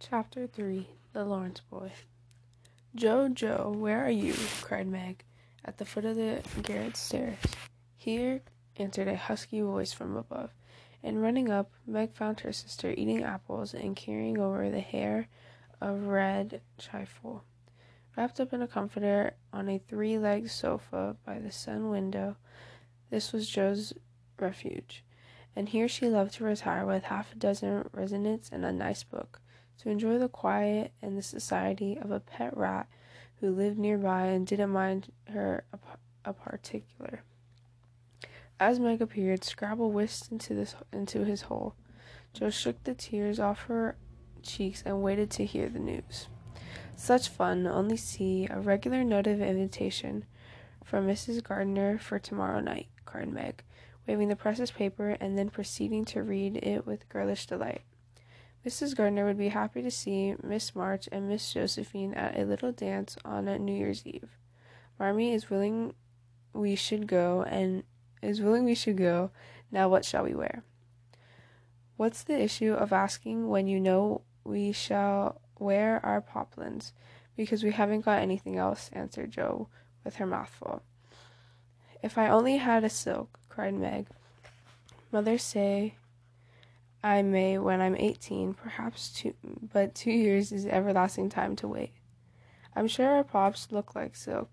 Chapter 3 The Laurence Boy Jo, Jo, where are you? cried Meg at the foot of the garret stairs. Here, answered a husky voice from above, and running up, Meg found her sister eating apples and carrying over the hair of red trifle. Wrapped up in a comforter on a three legged sofa by the sun window, this was Jo's refuge, and here she loved to retire with half a dozen resonants and a nice book to enjoy the quiet and the society of a pet rat who lived nearby and didn't mind her a, particular. As Meg appeared, Scrabble whisked into this into his hole. Jo shook the tears off her cheeks and waited to hear the news. Such fun! Only see a regular note of invitation from Mrs. Gardiner for tomorrow night, cried Meg, waving the precious paper and then proceeding to read it with girlish delight. Mrs. Gardiner would be happy to see Miss March and Miss Josephine at a little dance on New Year's Eve. Marmee is willing we should go, and is willing we should go. Now what shall we wear? What's the issue of asking when you know we shall wear our poplins, because we haven't got anything else, answered Jo with her mouth full. If I only had a silk, cried Meg. Mother say I may when I'm 18, perhaps two, but two years is everlasting time to wait. I'm sure our pops look like silk,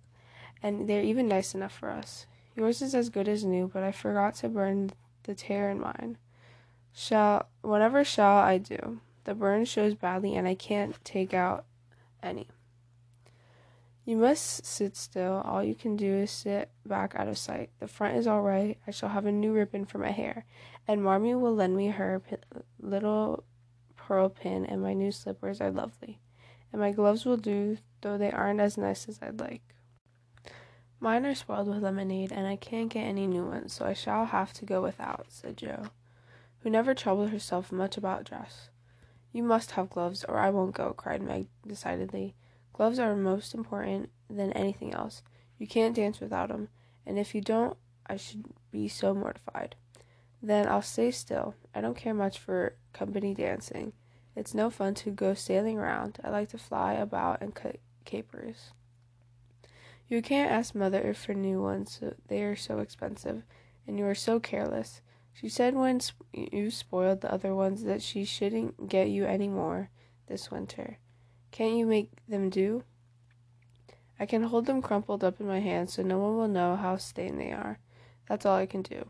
and they're even nice enough for us. Yours is as good as new, but I forgot to burn the tear in mine. Shall, whatever shall I do? The burn shows badly, and I can't take out any. You must sit still. All you can do is sit back out of sight. The front is all right. I shall have a new ribbon for my hair, and Marmee will lend me her little pearl pin, and my new slippers are lovely. And my gloves will do, though they aren't as nice as I'd like. Mine are spoiled with lemonade, and I can't get any new ones, so I shall have to go without, said Jo, who never troubled herself much about dress. You must have gloves, or I won't go, cried Meg decidedly. Gloves are most important than anything else. You can't dance without 'em, and if you don't, I should be so mortified. Then I'll stay still. I don't care much for company dancing. It's no fun to go sailing around. I like to fly about and cut capers. You can't ask mother for new ones, uh, they are so expensive, and you are so careless. She said when you spoiled the other ones that she shouldn't get you any more this winter. Can't you make them do? I can hold them crumpled up in my hand so no one will know how stained they are. That's all I can do.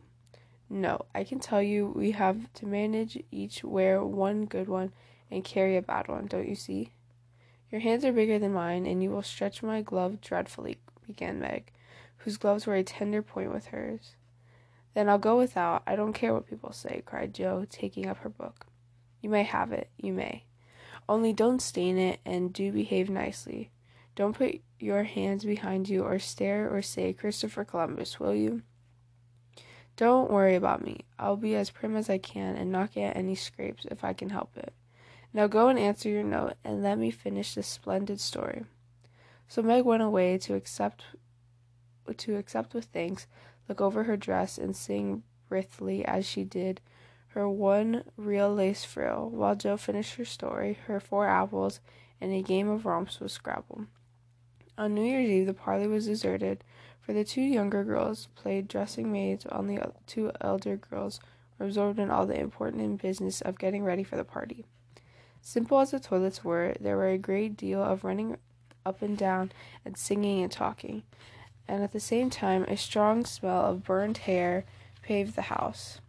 No, I can tell you we have to manage each wear one good one and carry a bad one, don't you see? Your hands are bigger than mine, and you will stretch my glove dreadfully, began Meg, whose gloves were a tender point with hers. Then I'll go without. I don't care what people say, cried Jo, taking up her book. You may have it, you may. Only don't stain it, and do behave nicely. Don't put your hands behind you or stare or say Christopher Columbus, will you? Don't worry about me. I'll be as prim as I can and not get any scrapes if I can help it. Now go and answer your note and let me finish this splendid story. So Meg went away to accept to accept with thanks, look over her dress and sing blithely as she did her one real lace frill, while Jo finished her story, her four apples, and a game of romps with Scrabble. On New Year's Eve, the parlor was deserted, for the two younger girls played dressing maids, while the two elder girls were absorbed in all the important business of getting ready for the party. Simple as the toilets were, there were a great deal of running up and down and singing and talking, and at the same time a strong smell of burned hair paved the house.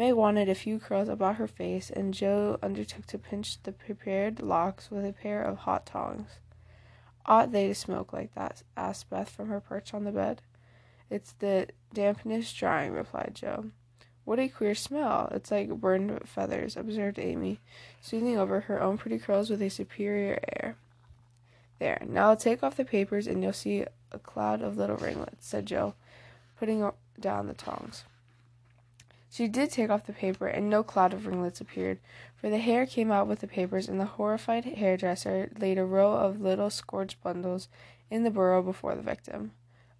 Meg wanted a few curls about her face, and Jo undertook to pinch the prepared locks with a pair of hot tongs. Ought they to smoke like that? asked Beth from her perch on the bed. It's the dampness drying, replied Jo. What a queer smell! It's like burned feathers, observed Amy, smoothing over her own pretty curls with a superior air. There, now I'll take off the papers and you'll see a cloud of little ringlets, said Jo, putting down the tongs. She did take off the paper, and no cloud of ringlets appeared, for the hair came out with the papers, and the horrified hairdresser laid a row of little scorched bundles in the burrow before the victim.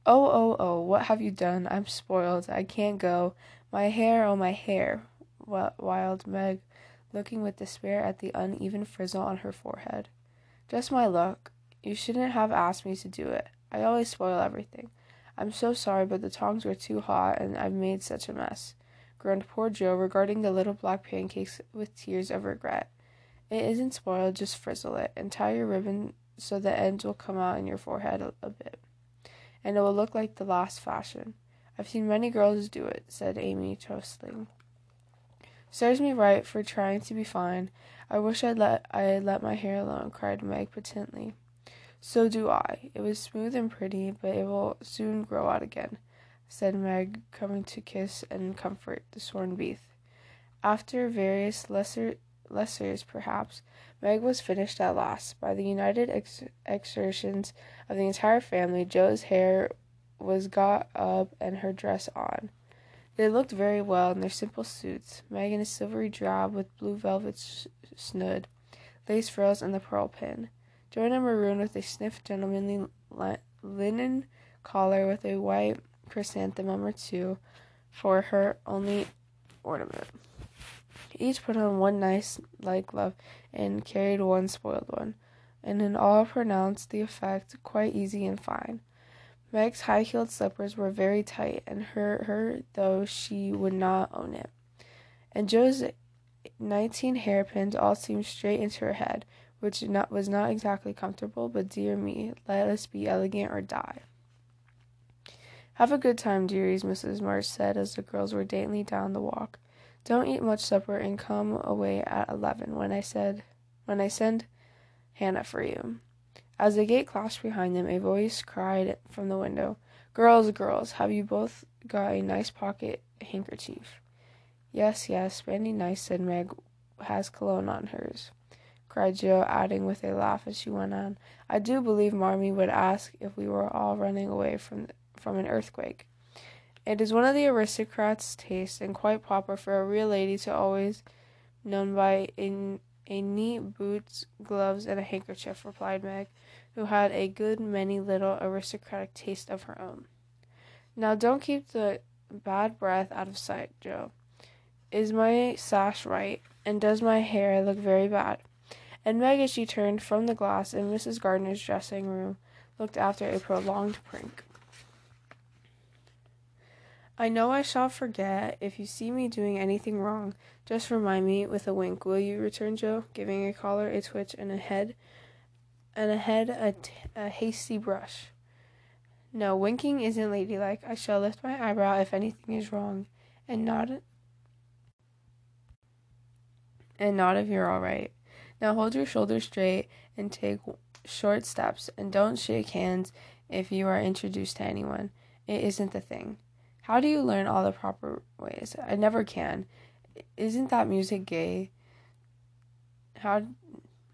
Oh, oh, oh, what have you done? I'm spoiled. I can't go. My hair, oh, my hair, wailed Meg, looking with despair at the uneven frizzle on her forehead. Just my luck. You shouldn't have asked me to do it. I always spoil everything. I'm so sorry, but the tongs were too hot and I've made such a mess, groaned poor Jo, regarding the little black pancakes with tears of regret. It isn't spoiled, just frizzle it, and tie your ribbon so the ends will come out in your forehead a, a bit, and it will look like the last fashion. I've seen many girls do it, said Amy, toastling. Serves me right for trying to be fine. I wish I'd let I had let my hair alone, cried Meg petently. So do I. It was smooth and pretty, but it will soon grow out again, said Meg, coming to kiss and comfort the sworn beef. After various lesser lessers, perhaps, Meg was finished at last. By the united ex- exertions of the entire family, Jo's hair was got up and her dress on. They looked very well in their simple suits, Meg in a silvery drab with blue velvet sh- snood, lace frills, and the pearl pin. Jo in a maroon with a stiff gentlemanly li- linen collar with a white chrysanthemum or two for her only ornament. Each put on one nice light glove and carried one spoiled one, and in all pronounced the effect quite easy and fine. Meg's high heeled slippers were very tight and hurt her, though she would not own it. And Jo's nineteen hairpins all seemed straight into her head, which not, was not exactly comfortable, but dear me, let us be elegant or die. Have a good time, dearies, Mrs. March said as the girls were daintily down the walk. Don't eat much supper and come away at eleven when I said when I send Hannah for you. As the gate clashed behind them, a voice cried from the window, Girls, girls, have you both got a nice pocket handkerchief? Yes, yes, Brandy nice, said Meg, has cologne on hers, cried Jo, adding with a laugh as she went on, I do believe Marmee would ask if we were all running away from, from an earthquake. It is one of the aristocrat's tastes, and quite proper for a real lady to always known by in a neat boots, gloves, and a handkerchief, replied Meg, who had a good many little aristocratic tastes of her own. Now don't keep the bad breath out of sight, Jo. Is my sash right? And does my hair look very bad? And Meg, as she turned from the glass in Mrs. Gardiner's dressing room, looked after a prolonged prank. I know I shall forget. If you see me doing anything wrong, just remind me with a wink, will you? returned Jo, giving a collar a twitch and a head and a head a, t- a hasty brush. No, winking isn't ladylike. I shall lift my eyebrow if anything is wrong, and nod and nod if you're all right. Now hold your shoulders straight and take short steps, and don't shake hands if you are introduced to anyone. It isn't the thing. How do you learn all the proper ways? I never can. Isn't that music gay? How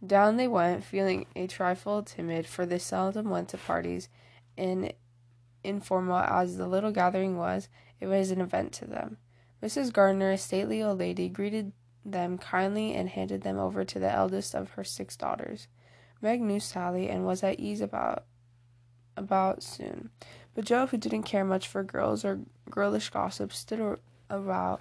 down they went, feeling a trifle timid, for they seldom went to parties, and informal as the little gathering was, it was an event to them. Mrs. Gardiner, a stately old lady, greeted them kindly and handed them over to the eldest of her six daughters. Meg knew Sally and was at ease about about soon. But Jo, who didn't care much for girls or girlish gossip, stood about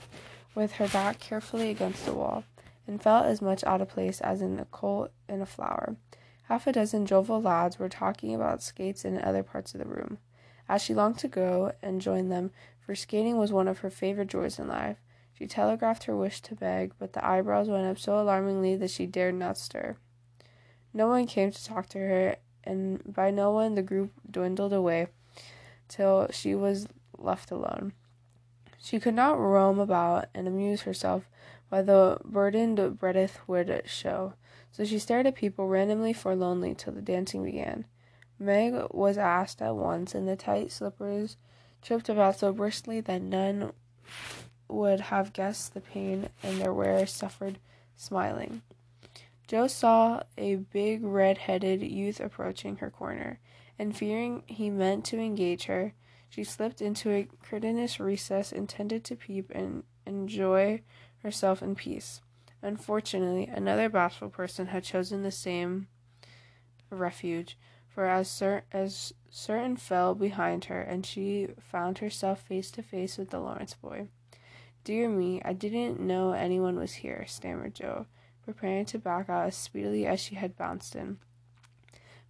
with her back carefully against the wall, and felt as much out of place as in a coal in a flower. Half a dozen jovial lads were talking about skates in other parts of the room. As she longed to go and join them, for skating was one of her favorite joys in life, she telegraphed her wish to Meg, but the eyebrows went up so alarmingly that she dared not stir. No one came to talk to her, and by no one the group dwindled away till she was left alone. She could not roam about and amuse herself by the burdened breadth would show, so she stared at people randomly forlornly till the dancing began. Meg was asked at once, and the tight slippers tripped about so briskly that none would have guessed the pain and their wearer suffered smiling. Jo saw a big red headed youth approaching her corner and fearing he meant to engage her, she slipped into a curtainous recess intended to peep and enjoy herself in peace. Unfortunately, another bashful person had chosen the same refuge, for as, cer- as certain fell behind her, and she found herself face to face with the Laurence boy. Dear me, I didn't know anyone was here, stammered Jo, preparing to back out as speedily as she had bounced in.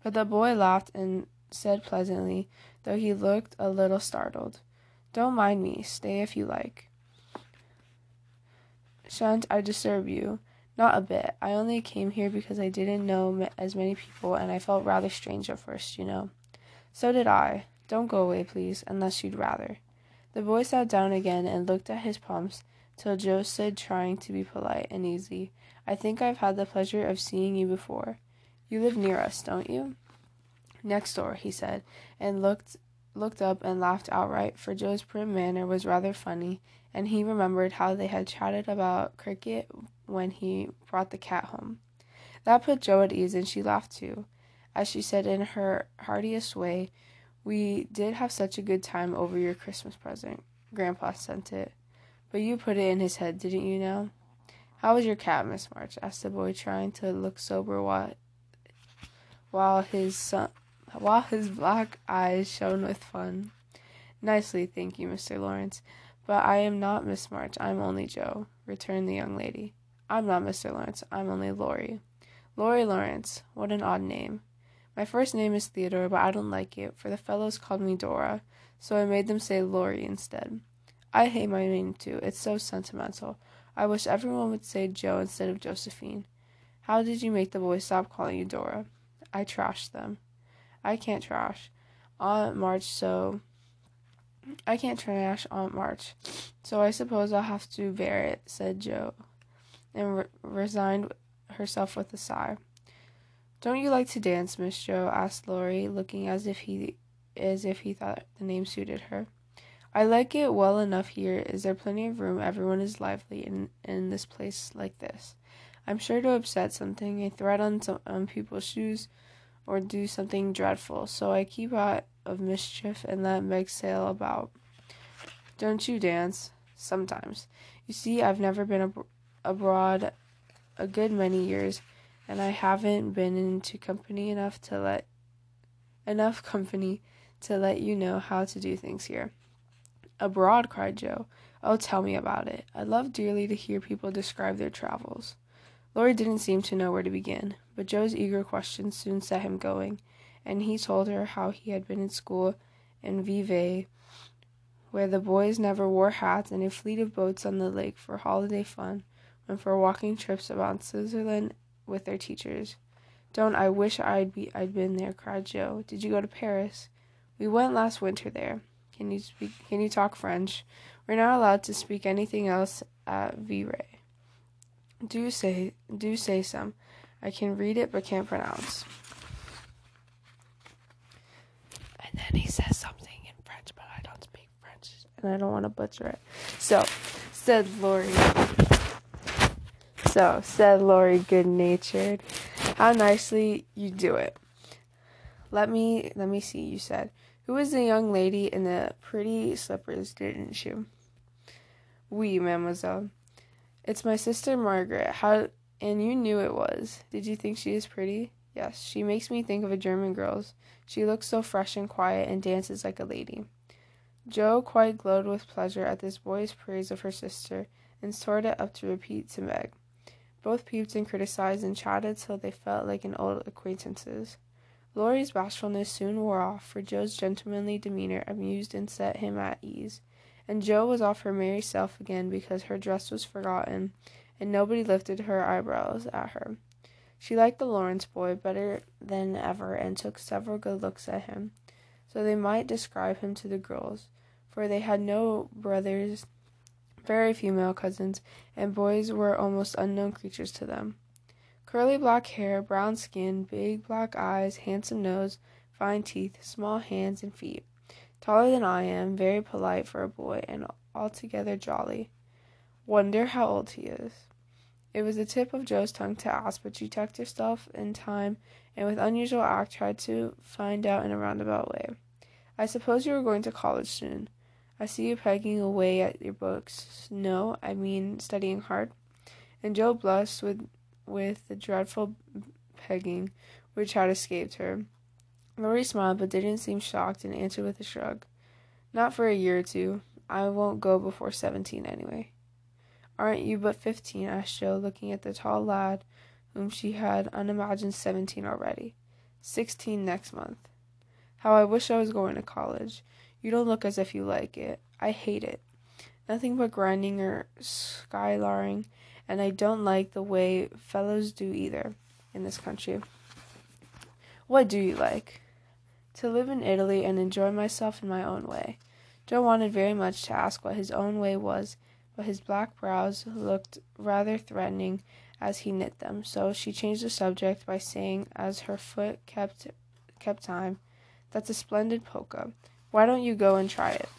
But the boy laughed and said pleasantly, though he looked a little startled, Don't mind me. Stay if you like. Shan't I disturb you? Not a bit. I only came here because I didn't know as many people and I felt rather strange at first, you know. So did I. Don't go away, please, unless you'd rather. The boy sat down again and looked at his pumps till Jo said, trying to be polite and easy, I think I've had the pleasure of seeing you before. You live near us, don't you? Next door, he said, and looked looked up and laughed outright, for Jo's prim manner was rather funny, and he remembered how they had chatted about cricket when he brought the cat home. That put Jo at ease, and she laughed too, as she said in her heartiest way, We did have such a good time over your Christmas present. Grandpa sent it. But you put it in his head, didn't you now? How was your cat, Miss March? asked the boy, trying to look sober while while his son, while his black eyes shone with fun. Nicely, thank you, Mr. Laurence. But I am not Miss March. I'm only Jo, returned the young lady. I'm not Mr. Laurence. I'm only Laurie. Laurie Laurence. What an odd name. My first name is Theodore, but I don't like it, for the fellows called me Dora, so I made them say Laurie instead. I hate my name too. It's so sentimental. I wish everyone would say Jo instead of Josephine. How did you make the boys stop calling you Dora? I trashed them. I can't trash Aunt March, so I can't trash Aunt March, so I suppose I'll have to bear it," said Jo, and re- resigned herself with a sigh. Don't you like to dance, Miss Jo? asked Laurie, looking as if he as if he thought the name suited her. I like it well enough here. Is there plenty of room? Everyone is lively in in this place like this. I'm sure to upset something, a thread on some on people's shoes, or do something dreadful, so I keep out of mischief and let Meg sail about. Don't you dance? Sometimes. You see, I've never been ab- abroad a good many years, and I haven't been into company enough to let enough company to let you know how to do things here. Abroad, cried Jo. Oh, tell me about it. I love dearly to hear people describe their travels. Laurie didn't seem to know where to begin, but Jo's eager questions soon set him going, and he told her how he had been in school in Vevey, where the boys never wore hats, and a fleet of boats on the lake for holiday fun, and for walking trips about Switzerland with their teachers. Don't I wish I'd be I'd been there, cried Jo. Did you go to Paris? We went last winter there. Can you speak can you talk French? We're not allowed to speak anything else at Vevey. Do say do say some. I can read it but can't pronounce. And then he says something in French, but I don't speak French and I don't want to butcher it. So, said Laurie. So, said Laurie good natured. How nicely you do it. Let me let me see, you said. Who is the young lady in the pretty slippers, didn't you? Oui, mademoiselle. It's my sister Margaret. How and you knew it was. Did you think she is pretty? Yes, she makes me think of a German girl's. She looks so fresh and quiet and dances like a lady. Jo quite glowed with pleasure at this boy's praise of her sister, and stored it up to repeat to Meg. Both peeped and criticized and chatted till they felt like an old acquaintances. Laurie's bashfulness soon wore off, for Jo's gentlemanly demeanor amused and set him at ease and Jo was off her merry self again because her dress was forgotten, and nobody lifted her eyebrows at her. She liked the Laurence boy better than ever and took several good looks at him, so they might describe him to the girls, for they had no brothers, very few male cousins, and boys were almost unknown creatures to them. Curly black hair, brown skin, big black eyes, handsome nose, fine teeth, small hands and feet taller than I am, very polite for a boy, and altogether jolly. Wonder how old he is. It was the tip of Jo's tongue to ask, but she checked herself in time and with unusual act tried to find out in a roundabout way. I suppose you are going to college soon. I see you pegging away at your books. No, I mean studying hard. And Jo blushed with with the dreadful pegging which had escaped her. Laurie smiled but didn't seem shocked and answered with a shrug. Not for a year or two. I won't go before seventeen anyway. Aren't you but fifteen? asked Jo, looking at the tall lad whom she had unimagined seventeen already. Sixteen next month. How I wish I was going to college. You don't look as if you like it. I hate it. Nothing but grinding or skylarring, and I don't like the way fellows do either in this country. What do you like? To live in Italy and enjoy myself in my own way. Jo wanted very much to ask what his own way was, but his black brows looked rather threatening as he knit them, so she changed the subject by saying, as her foot kept kept time, "That's a splendid polka. Why don't you go and try it?"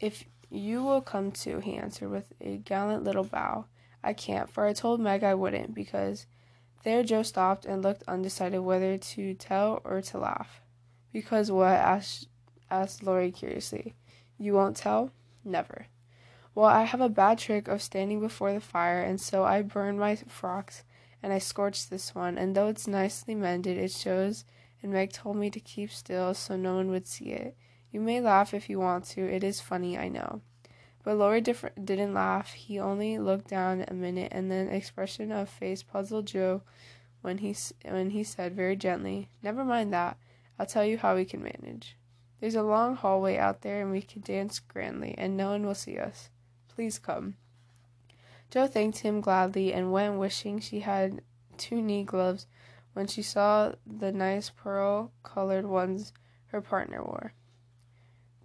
If you will come too, he answered with a gallant little bow. I can't, for I told Meg I wouldn't, because there Jo stopped and looked undecided whether to tell or to laugh. Because what? asked, asked Laurie curiously. You won't tell? Never. Well, I have a bad trick of standing before the fire, and so I burned my frocks and I scorched this one, and though it's nicely mended, it shows, and Meg told me to keep still so no one would see it. You may laugh if you want to, it is funny, I know. But Laurie didn't laugh. He only looked down a minute, and then expression of face puzzled Jo when he when he said very gently, "Never mind that. I'll tell you how we can manage. There's a long hallway out there, and we can dance grandly, and no one will see us. Please come." Jo thanked him gladly and went, wishing she had two knee gloves when she saw the nice pearl colored ones her partner wore.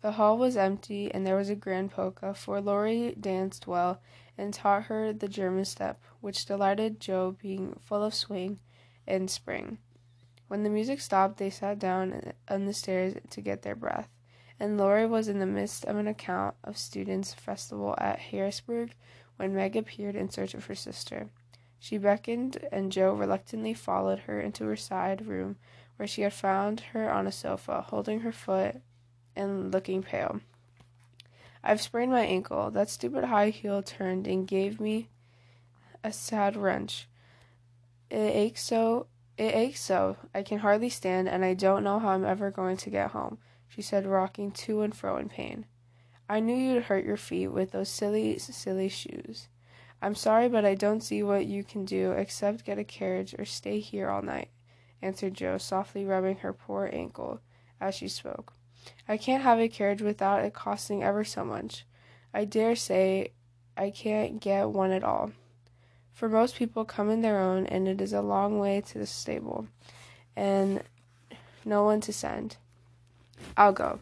The hall was empty, and there was a grand polka, for Laurie danced well and taught her the German step, which delighted Jo, being full of swing and spring. When the music stopped, they sat down on the stairs to get their breath, and Laurie was in the midst of an account of students' festival at Heidelberg when Meg appeared in search of her sister. She beckoned, and Jo reluctantly followed her into her side room, where she had found her on a sofa, holding her foot and looking pale. I've sprained my ankle. That stupid high heel turned and gave me a sad wrench. It aches so. It aches so. I can hardly stand, and I don't know how I'm ever going to get home, she said, rocking to and fro in pain. I knew you'd hurt your feet with those silly, silly shoes. I'm sorry, but I don't see what you can do except get a carriage or stay here all night, answered Jo, softly rubbing her poor ankle as she spoke. I can't have a carriage without it costing ever so much. I dare say I can't get one at all. For most people come in their own, and it is a long way to the stable, and no one to send. I'll go.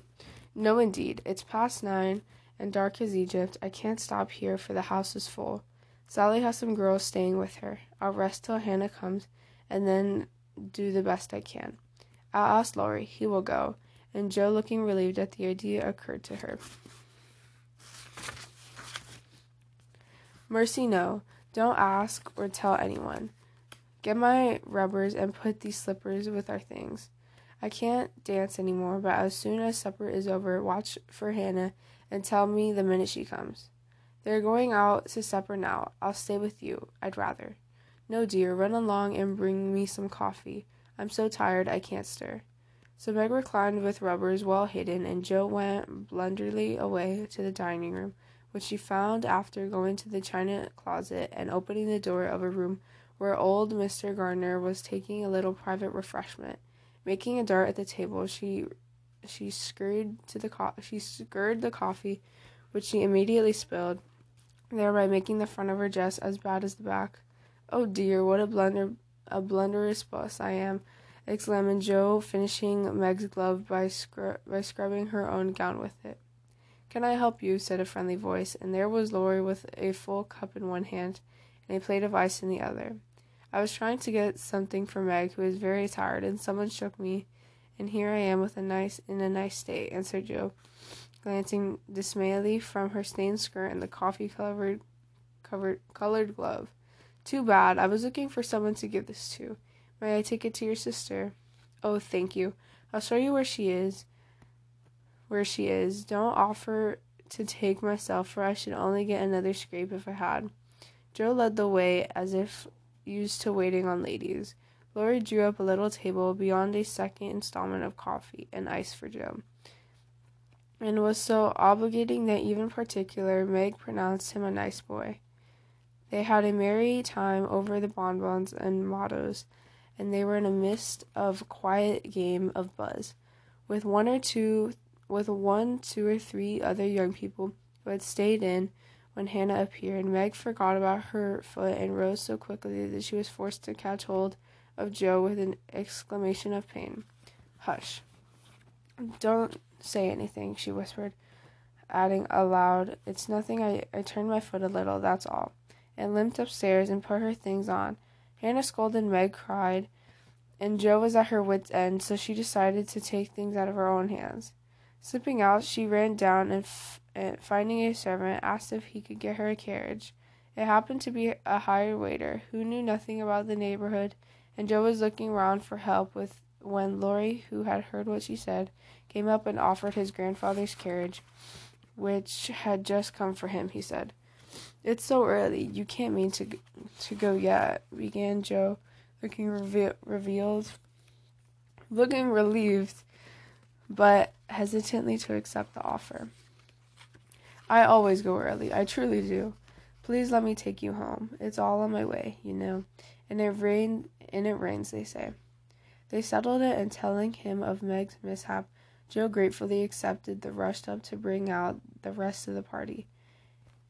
No, indeed. It's past nine, and dark as Egypt. I can't stop here, for the house is full. Sally has some girls staying with her. I'll rest till Hannah comes, and then do the best I can. I'll ask Laurie. He will go and Jo, looking relieved at the idea, occurred to her. Mercy, no. Don't ask or tell anyone. Get my rubbers and put these slippers with our things. I can't dance any more, but as soon as supper is over, watch for Hannah and tell me the minute she comes. They're going out to supper now. I'll stay with you. I'd rather. No, dear, run along and bring me some coffee. I'm so tired I can't stir. So Meg reclined with rubbers well hidden, and Jo went blunderingly away to the dining room, which she found after going to the china closet and opening the door of a room where old Mr. Gardiner was taking a little private refreshment. Making a dart at the table, she she scurried to the co- she scurried the coffee, which she immediately spilled, thereby making the front of her dress as bad as the back. Oh dear, what a blunder a blunderous boss I am! Exclaimed Jo, finishing Meg's glove by, by scrubbing her own gown with it. Can I help you? said a friendly voice, and there was Laurie with a full cup in one hand and a plate of ice in the other. I was trying to get something for Meg, who is very tired, and someone shook me, and here I am with a nice in a nice state, answered Jo, glancing dismayedly from her stained skirt and the coffee colored covered colored glove. Too bad. I was looking for someone to give this to. May I take it to your sister? Oh, thank you. I'll show you where she is. Where she is. Don't offer to take myself, for I should only get another scrape if I had. Jo led the way as if used to waiting on ladies. Laurie drew up a little table beyond a second installment of coffee and ice for Jo. and was so obligating that even particular Meg pronounced him a nice boy. They had a merry time over the bonbons and mottos, and they were in a mist of quiet game of buzz, with one or two with one, two or three other young people who had stayed in when Hannah appeared. Meg forgot about her foot and rose so quickly that she was forced to catch hold of Jo with an exclamation of pain. Hush. Don't say anything, she whispered, adding aloud, It's nothing, I, I turned my foot a little, that's all, and limped upstairs and put her things on. Hannah scolded, Meg cried, and Jo was at her wits' end, so she decided to take things out of her own hands. Slipping out, she ran down and, f- and, finding a servant, asked if he could get her a carriage. It happened to be a hired waiter who knew nothing about the neighborhood, and Jo was looking round for help with when Laurie, who had heard what she said, came up and offered his grandfather's carriage, which had just come for him. He said, "It's so early, you can't mean to to go yet," began Jo, looking reve- revealed, looking relieved, but hesitantly to accept the offer. I always go early. I truly do. Please let me take you home. It's all on my way, you know. And it rain and it rains, they say. They settled it, and telling him of Meg's mishap, Jo gratefully accepted the rushed up to bring out the rest of the party.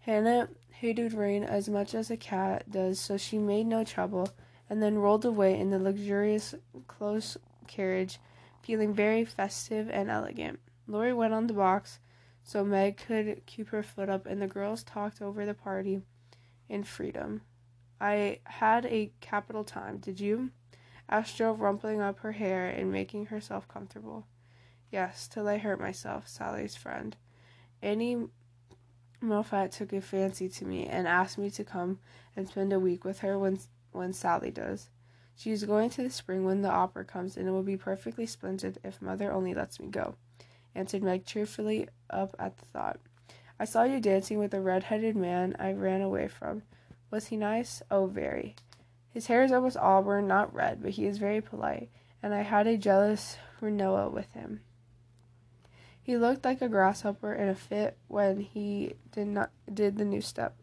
Hannah hated rain as much as a cat does, so she made no trouble, and then rolled away in the luxurious close carriage, feeling very festive and elegant. Laurie went on the box so Meg could keep her foot up, and the girls talked over the party in freedom. I had a capital time, did you? asked Jo, rumpling up her hair and making herself comfortable. Yes, till I hurt myself, Sally's friend. Annie Moffat took a fancy to me and asked me to come and spend a week with her when when Sally does. She is going to the spring when the opera comes, and it will be perfectly splendid if mother only lets me go, answered Meg cheerfully up at the thought. I saw you dancing with a red headed man I ran away from. Was he nice? Oh, very. His hair is almost auburn, not red, but he is very polite, and I had a jealous redowa with him. He looked like a grasshopper in a fit when he did not did the new step.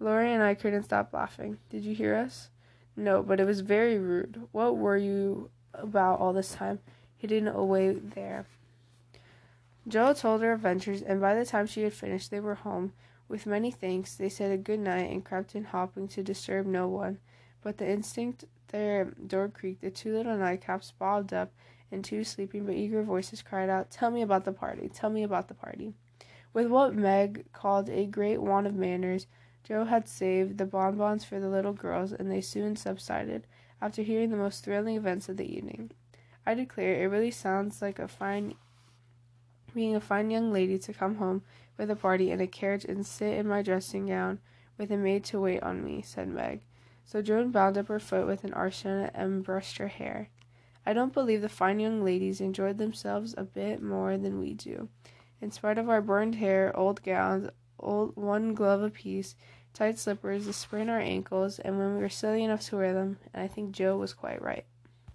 Laurie and I couldn't stop laughing. Did you hear us? No, but it was very rude. What were you about all this time, hidden away there? Jo told her adventures, and by the time she had finished, they were home. With many thanks, they said a good night and crept in, hoping to disturb no one but the instinct their door creaked, the two little nightcaps bobbed up, and two sleeping but eager voices cried out, Tell me about the party, tell me about the party. With what Meg called a great want of manners, Jo had saved the bonbons for the little girls, and they soon subsided, after hearing the most thrilling events of the evening. I declare it really sounds like a fine being a fine young lady to come home with a party in a carriage and sit in my dressing gown with a maid to wait on me, said Meg. So Joan bound up her foot with an arshana and brushed her hair. I don't believe the fine young ladies enjoyed themselves a bit more than we do. In spite of our burned hair, old gowns, old one glove apiece, tight slippers to sprain our ankles, and when we were silly enough to wear them, and I think Jo was quite right.